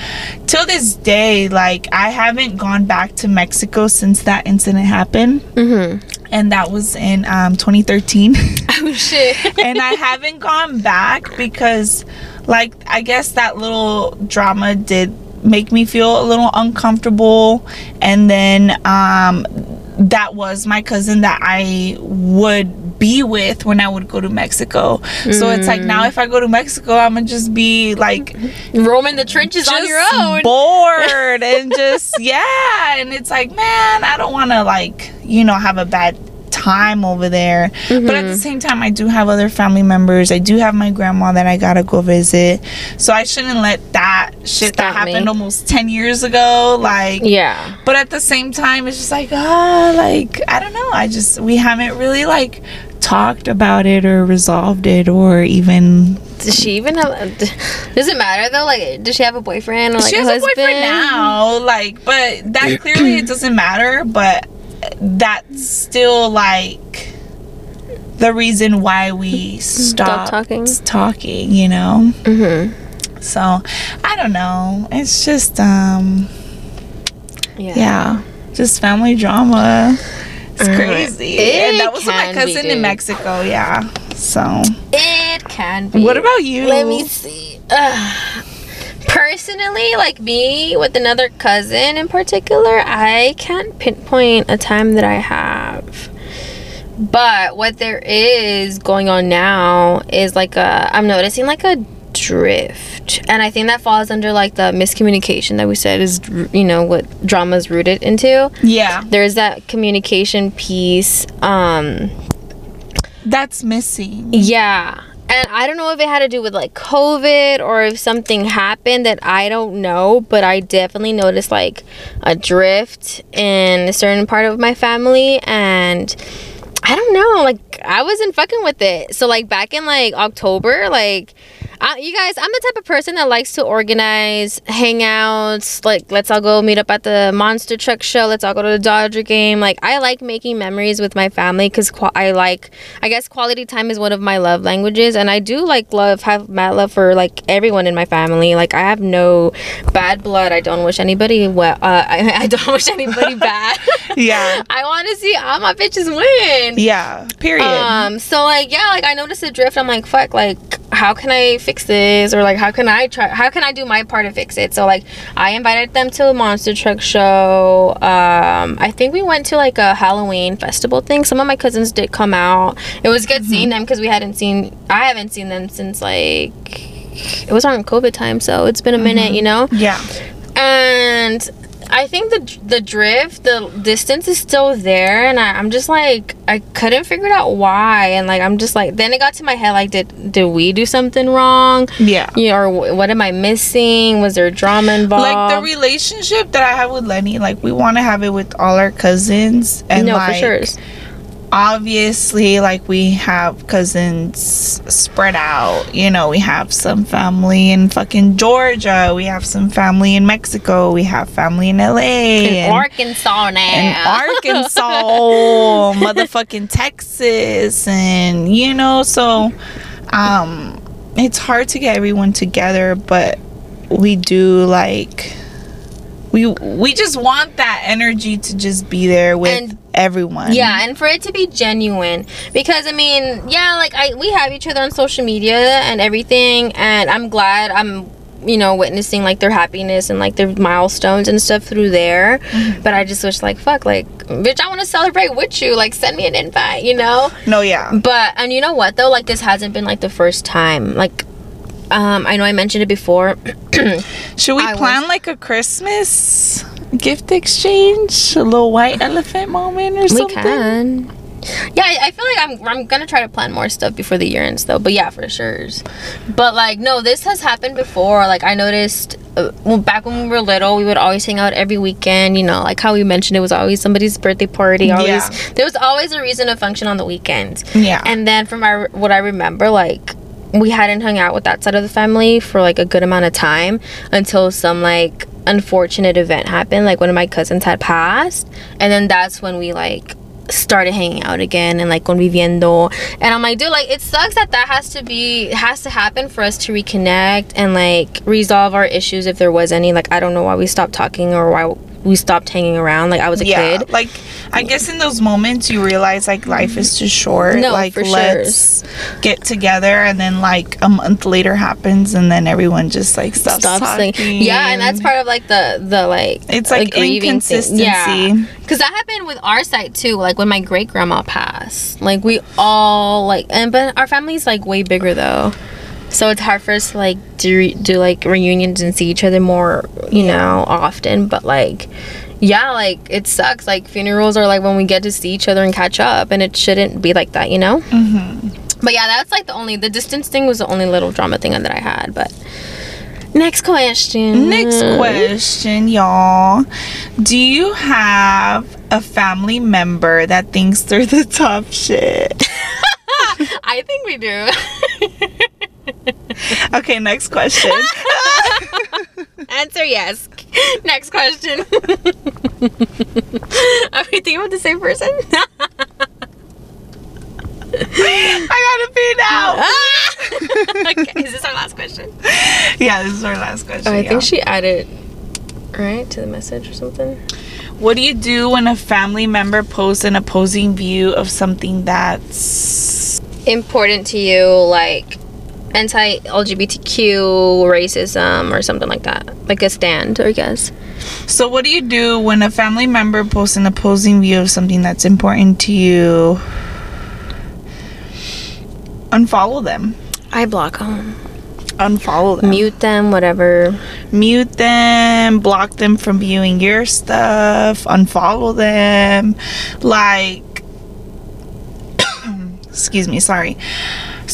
till this day, like I haven't gone back to Mexico since that incident happened, mm-hmm. And that was in um 2013. Oh <laughs> shit. and I haven't gone back because, like, I guess that little drama did make me feel a little uncomfortable. And then, um, that was my cousin that I would be with when I would go to Mexico. So it's like now if I go to Mexico, I'm gonna just be like Roaming the trenches on your own. bored and just <laughs> yeah and it's like man i don't want to like you know have a bad time over there but Mm-hmm. at the same time i do have other family members i do have my grandma that i gotta go visit so i shouldn't let that shit that Stop me. happened almost 10 years ago like yeah. but at the same time it's just like ah like i don't know i just we haven't really like talked about it or resolved it or even Does she even have? Does it matter though? Like, does she have a boyfriend or like she has a husband? boyfriend now like but that clearly it doesn't matter but that's still like the reason why we stopped talking? talking you know Mm-hmm. so i don't know it's just um Yeah. yeah just family drama it's Uh, crazy it and that was with my can be, cousin in mexico yeah so It can be. what about you Let me see. Ugh. Personally, like me with another cousin in particular, I can't pinpoint a time that I have. But what there is going on now is like a I'm noticing like a drift. And I think that falls under like the miscommunication that we said is you know what drama is rooted into. yeah There's that communication piece um that's missing yeah. And I don't know if it had to do with like COVID or if something happened that I don't know, but I definitely noticed like a drift in a certain part of my family and I don't know, like I wasn't fucking with it. So like back in like October, like Uh, you guys, I'm the type of person that likes to organize hangouts. Like, let's all go meet up at the monster truck show. Let's all go to the Dodger game. Like, I like making memories with my family because I like, I guess, quality time is one of my love languages, and I do like love have mad love for like everyone in my family. Like, I have no bad blood. I don't wish anybody well. Uh, I, <laughs> I don't wish anybody <laughs> bad. Yeah. I want to see all my bitches win. Yeah. Period. Um, so like yeah, like I noticed a drift. I'm like, fuck, like how can I fix this? Or like how can I try how can I do my part to fix it? So like I invited them to a monster truck show. Um, I think we went to like a Halloween festival thing. Some of my cousins did come out. It was good seeing them because we hadn't seen I haven't seen them since like it was around COVID time, so it's been a minute, you know? yeah. and I think the the drift, the distance is still there, and I, I'm just like I couldn't figure it out why, and like I'm just like then it got to my head like did did we do something wrong? Yeah. Yeah, or what am I missing? Was there drama involved? Like the relationship that I have with Lenny, like we want to have it with all our cousins, and no, like, for sure. Obviously like we have cousins spread out. You know we have some family in fucking georgia. We have some family in mexico. We have family in la In and, Arkansas now. and arkansas <laughs> motherfucking texas and you know so um it's hard to get everyone together but we do like we we just want that energy to just be there with And- everyone Yeah, and for it to be genuine, because I mean, yeah, like I we have each other on social media and everything, and I'm glad I'm you know witnessing like their happiness and like their milestones and stuff through there. Mm-hmm. But I just wish like fuck like bitch, I want to celebrate with you. Like send me an invite, you know. no yeah But and you know what though, like this hasn't been like the first time. Like, um, I know I mentioned it before. <clears throat> Should we I plan was- like a Christmas gift exchange, a little white elephant moment or we something? can. Yeah, I I feel like I'm I'm gonna try to plan more stuff before the year ends though. But yeah, for sure. But like no, this has happened before. Like I noticed uh, well, back when we were little, we would always hang out every weekend. You know, like how we mentioned, it was always somebody's birthday party. Always Yeah. there was always a reason to function on the weekends. Yeah. And then from my what I remember, like we hadn't hung out with that side of the family for like a good amount of time until some like unfortunate event happened. Like one of my cousins had passed, and then that's when we like started hanging out again and like conviviendo. And I'm like, dude, like it sucks that that has to be has to happen for us to reconnect and like resolve our issues if there was any. Like I don't know why we stopped talking or why we stopped hanging around. Like I was a yeah, kid. like I guess in those moments you realize like life is too short. No, like for sure. let's get together, and then like a month later happens, and then everyone just like stops, Stop talking. saying yeah, and that's part of like the the like It's like grieving thing. inconsistency. Yeah, because that happened with our side too. Like when my great grandma passed, like we all like, and but our family's like way bigger though, so it's hard for us to like do re- do like reunions and see each other more, you know, often. But like. Yeah, like it sucks. Like funerals are like when we get to see each other and catch up, and it shouldn't be like that, you know. Mm-hmm. But yeah, that's like the only the distance thing was the only little drama thing that I had. But next question. Next question, y'all. Do you have a family member that thinks they're the top shit? <laughs> I think we do. <laughs> Okay, next question. <laughs> Answer yes. Next question. <laughs> Are we thinking about the same person? I gotta pee now. <laughs> okay, is this our last question? yeah, this is our last question. Oh, I y'all. think she added right to the message or something. What do you do when a family member posts an opposing view of something that's Important to you, like anti-LGBTQ racism or something like that, like a stand, I guess. so? What do you do when a family member posts an opposing view of something that's important to you? Unfollow them. I block them, Unfollow them. mute them, whatever. mute them, block them from viewing your stuff, unfollow them. Like, <coughs> excuse me, sorry.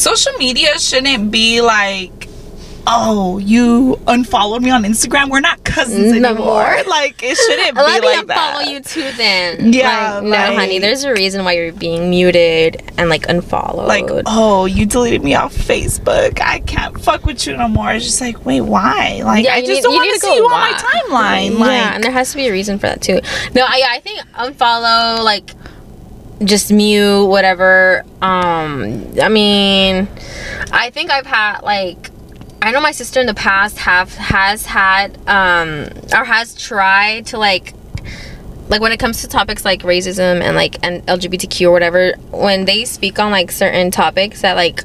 Social media shouldn't be like oh, you unfollowed me on Instagram. We're not cousins No anymore. more. <laughs> Like it shouldn't <laughs> be like that. unfollow you too then. Yeah, Like, no, like- honey. There's a reason why you're being muted and like unfollowed. Like, oh, you deleted me off Facebook. I can't fuck with you no more. It's just like, wait, why? Like, Yeah, I just need- don't want to see go you on my timeline. Like, yeah, and there has to be a reason for that too. No, I, I think unfollow, like, just mute, whatever. Um, I mean, I think I've had like, I know my sister in the past have has had um or has tried to like. Like when it comes to topics like racism and like and LGBTQ or whatever, when they speak on like certain topics that like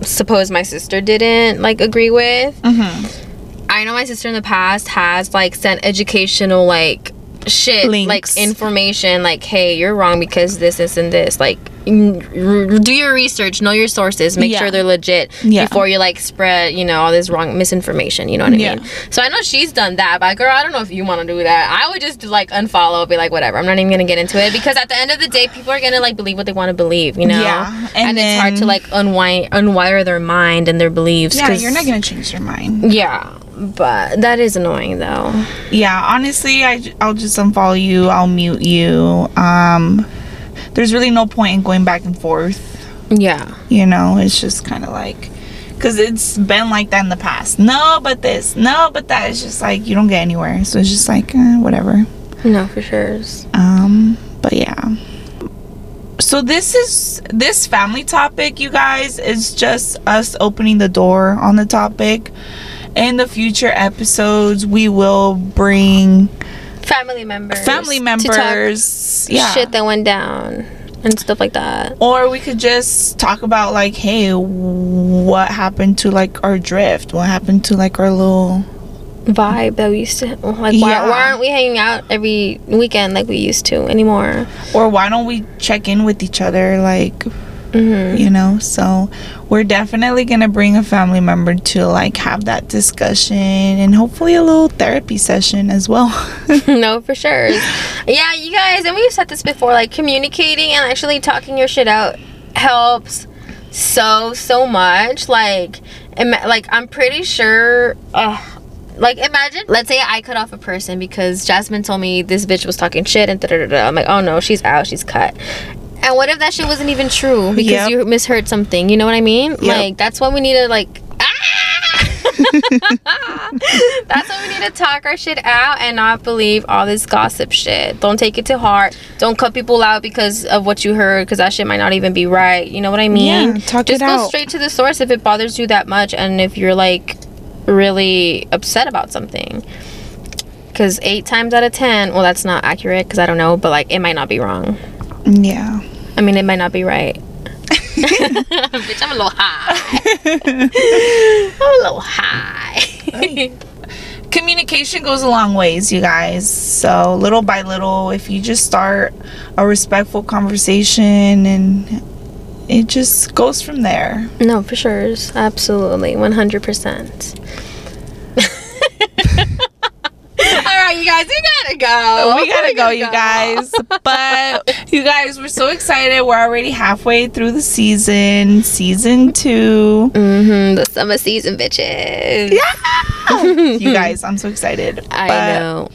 suppose my sister didn't like agree with, mhm. I know my sister in the past has like sent educational like shit Links. like information like hey you're wrong because this this and this like do your research know your sources make Yeah. sure they're legit Yeah. before you like spread you know all this wrong misinformation you know what i Yeah. mean so i know she's done that but girl i don't know if you want to do that i would just like unfollow be like whatever i'm not even gonna get into it because at the end of the day people are gonna like believe what they want to believe you know Yeah, and, and it's hard to like unwire unwire their mind and their beliefs yeah, you're not gonna change your mind. yeah but that is annoying though Yeah, honestly, I I'll just unfollow you. I'll mute you. Um, there's really no point in going back and forth. yeah You know, it's just kind of like. Cause it's been like that in the past. No, but this. No, but that. It's just like you don't get anywhere. So it's just like eh, whatever. No, for sure. Um, but yeah. So this is this family topic, you guys, is just us opening the door on the topic. In the future episodes, we will bring Family members. family members. Yeah. Shit that went down and stuff like that. or we could just talk about like, hey, what happened to like our drift? What happened to like our little Vibe that we used to like. Why, Yeah. why aren't we hanging out every weekend like we used to anymore? or why don't we check in with each other like hmm you know so we're definitely gonna bring a family member to like have that discussion and hopefully a little therapy session as well <laughs> <laughs> no, for sure. Yeah, you guys, and we've said this before. Like communicating and actually talking your shit out helps so so much. Like, ima- like I'm pretty sure. Uh, like imagine, let's say I cut off a person because Jasmine told me this bitch was talking shit and da da. da. I'm like, oh no, she's out, she's cut. And what if that shit wasn't even true because Yep. you misheard something? You know what I mean? Like that's why we need to like. <laughs> Ah! <laughs> That's why we need to talk our shit out and not believe all this gossip shit. Don't take it to heart. Don't cut people out because of what you heard because that shit might not even be right. You know what I mean? Yeah, talk Just it go out. straight to the source if it bothers you that much and if you're like really upset about something. Because eight times out of ten, well, that's not accurate because I don't know, but like it might not be wrong. Yeah I mean, it might not be right. <laughs> Bitch, I'm a little high. <laughs> I'm a little high. communication goes a long ways you guys so little by little if you just start a respectful conversation and it just goes from there no, for sure. Absolutely. 100%. Right, you guys, you gotta go. we gotta <laughs> go you guys but you guys we're so excited we're already halfway through the season season two Mm-hmm. The summer season, bitches. Yeah. <laughs> you guys i'm so excited I But know.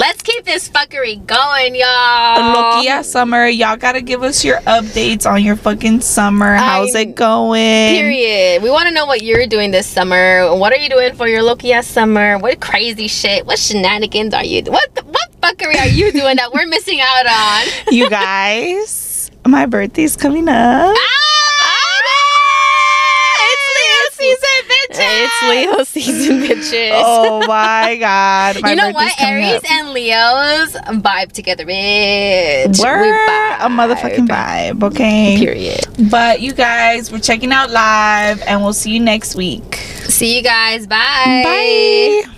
Let's keep this fuckery going, y'all. Uh, Loquilla summer, y'all gotta give us your updates on your fucking summer. How's I'm- it going? Period. We want to know what you're doing this summer. What are you doing for your Loki ass summer? What crazy shit? What shenanigans are you? What what fuckery are you doing that we're missing out on? <laughs> You guys, my birthday's coming up. It's Leo season, bitches. It's Leo <laughs> season, bitches. Oh <laughs> my god. My you know what? Aries up. and Leos vibe together, bitch. We We're a motherfucking vibe, okay? Period. But you guys, we're checking out live and we'll see you next week. See you guys. Bye. Bye.